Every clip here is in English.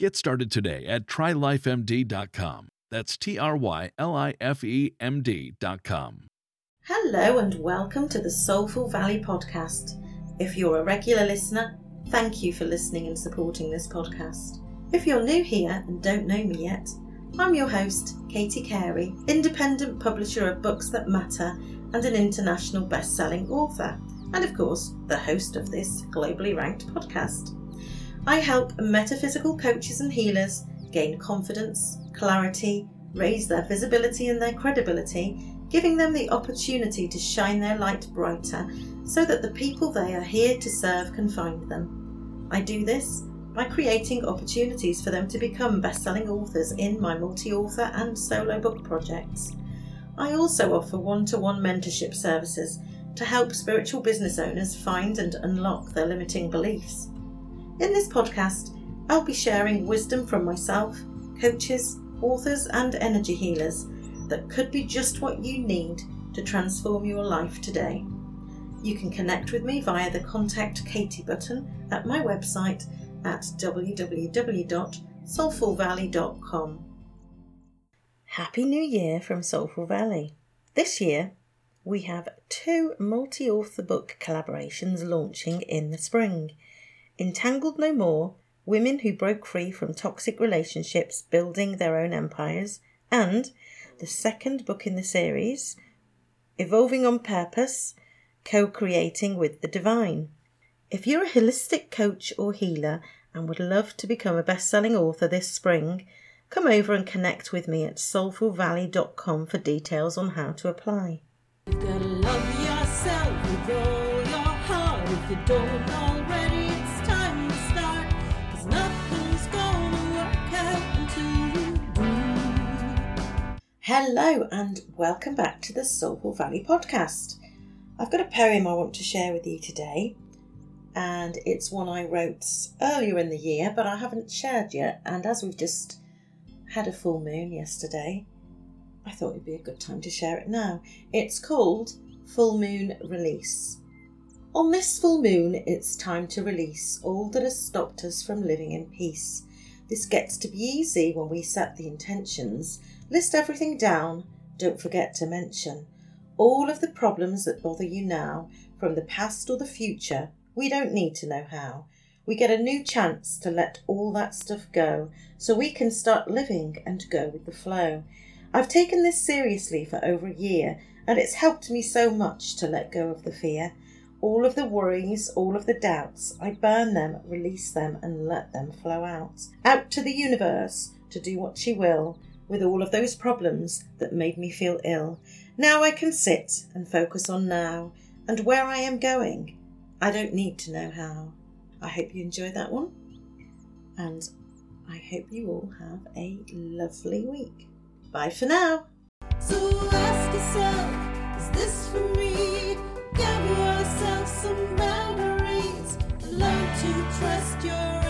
Get started today at trylifemd.com. That's T R Y L I F E M D.com. Hello and welcome to the Soulful Valley podcast. If you're a regular listener, thank you for listening and supporting this podcast. If you're new here and don't know me yet, I'm your host, Katie Carey, independent publisher of Books That Matter and an international best selling author, and of course, the host of this globally ranked podcast. I help metaphysical coaches and healers gain confidence, clarity, raise their visibility and their credibility, giving them the opportunity to shine their light brighter so that the people they are here to serve can find them. I do this by creating opportunities for them to become best selling authors in my multi author and solo book projects. I also offer one to one mentorship services to help spiritual business owners find and unlock their limiting beliefs. In this podcast, I'll be sharing wisdom from myself, coaches, authors, and energy healers that could be just what you need to transform your life today. You can connect with me via the Contact Katie button at my website at www.soulfulvalley.com. Happy New Year from Soulful Valley. This year, we have two multi author book collaborations launching in the spring Entangled No More Women Who Broke Free from Toxic Relationships Building Their Own Empires, and the second book in the series, Evolving on Purpose Co Creating with the Divine. If you're a holistic coach or healer and would love to become a best selling author this spring, come over and connect with me at soulfulvalley.com for details on how to apply. Hello, and welcome back to the Soulful Valley podcast. I've got a poem I want to share with you today, and it's one I wrote earlier in the year, but I haven't shared yet. And as we've just had a full moon yesterday, I thought it'd be a good time to share it now. It's called Full Moon Release. On this full moon, it's time to release all that has stopped us from living in peace. This gets to be easy when we set the intentions, list everything down, don't forget to mention all of the problems that bother you now, from the past or the future. We don't need to know how. We get a new chance to let all that stuff go so we can start living and go with the flow. I've taken this seriously for over a year and it's helped me so much to let go of the fear. All of the worries, all of the doubts, I burn them, release them, and let them flow out. Out to the universe to do what she will with all of those problems that made me feel ill. Now I can sit and focus on now and where I am going. I don't need to know how. I hope you enjoyed that one. And I hope you all have a lovely week. Bye for now. So ask yourself, is this for me? Yourself some boundaries. Learn to trust your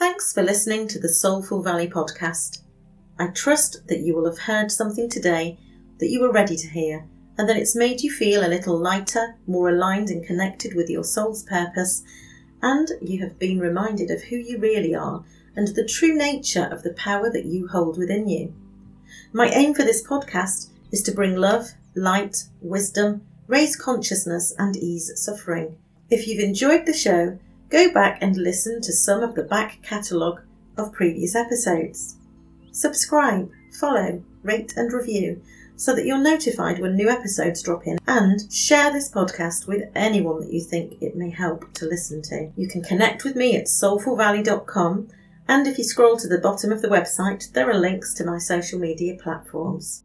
Thanks for listening to the Soulful Valley podcast. I trust that you will have heard something today that you were ready to hear and that it's made you feel a little lighter, more aligned and connected with your soul's purpose, and you have been reminded of who you really are and the true nature of the power that you hold within you. My aim for this podcast is to bring love, light, wisdom, raise consciousness, and ease suffering. If you've enjoyed the show, go back and listen to some of the back catalogue of previous episodes. Subscribe, follow, rate, and review so that you're notified when new episodes drop in and share this podcast with anyone that you think it may help to listen to. You can connect with me at soulfulvalley.com and if you scroll to the bottom of the website, there are links to my social media platforms.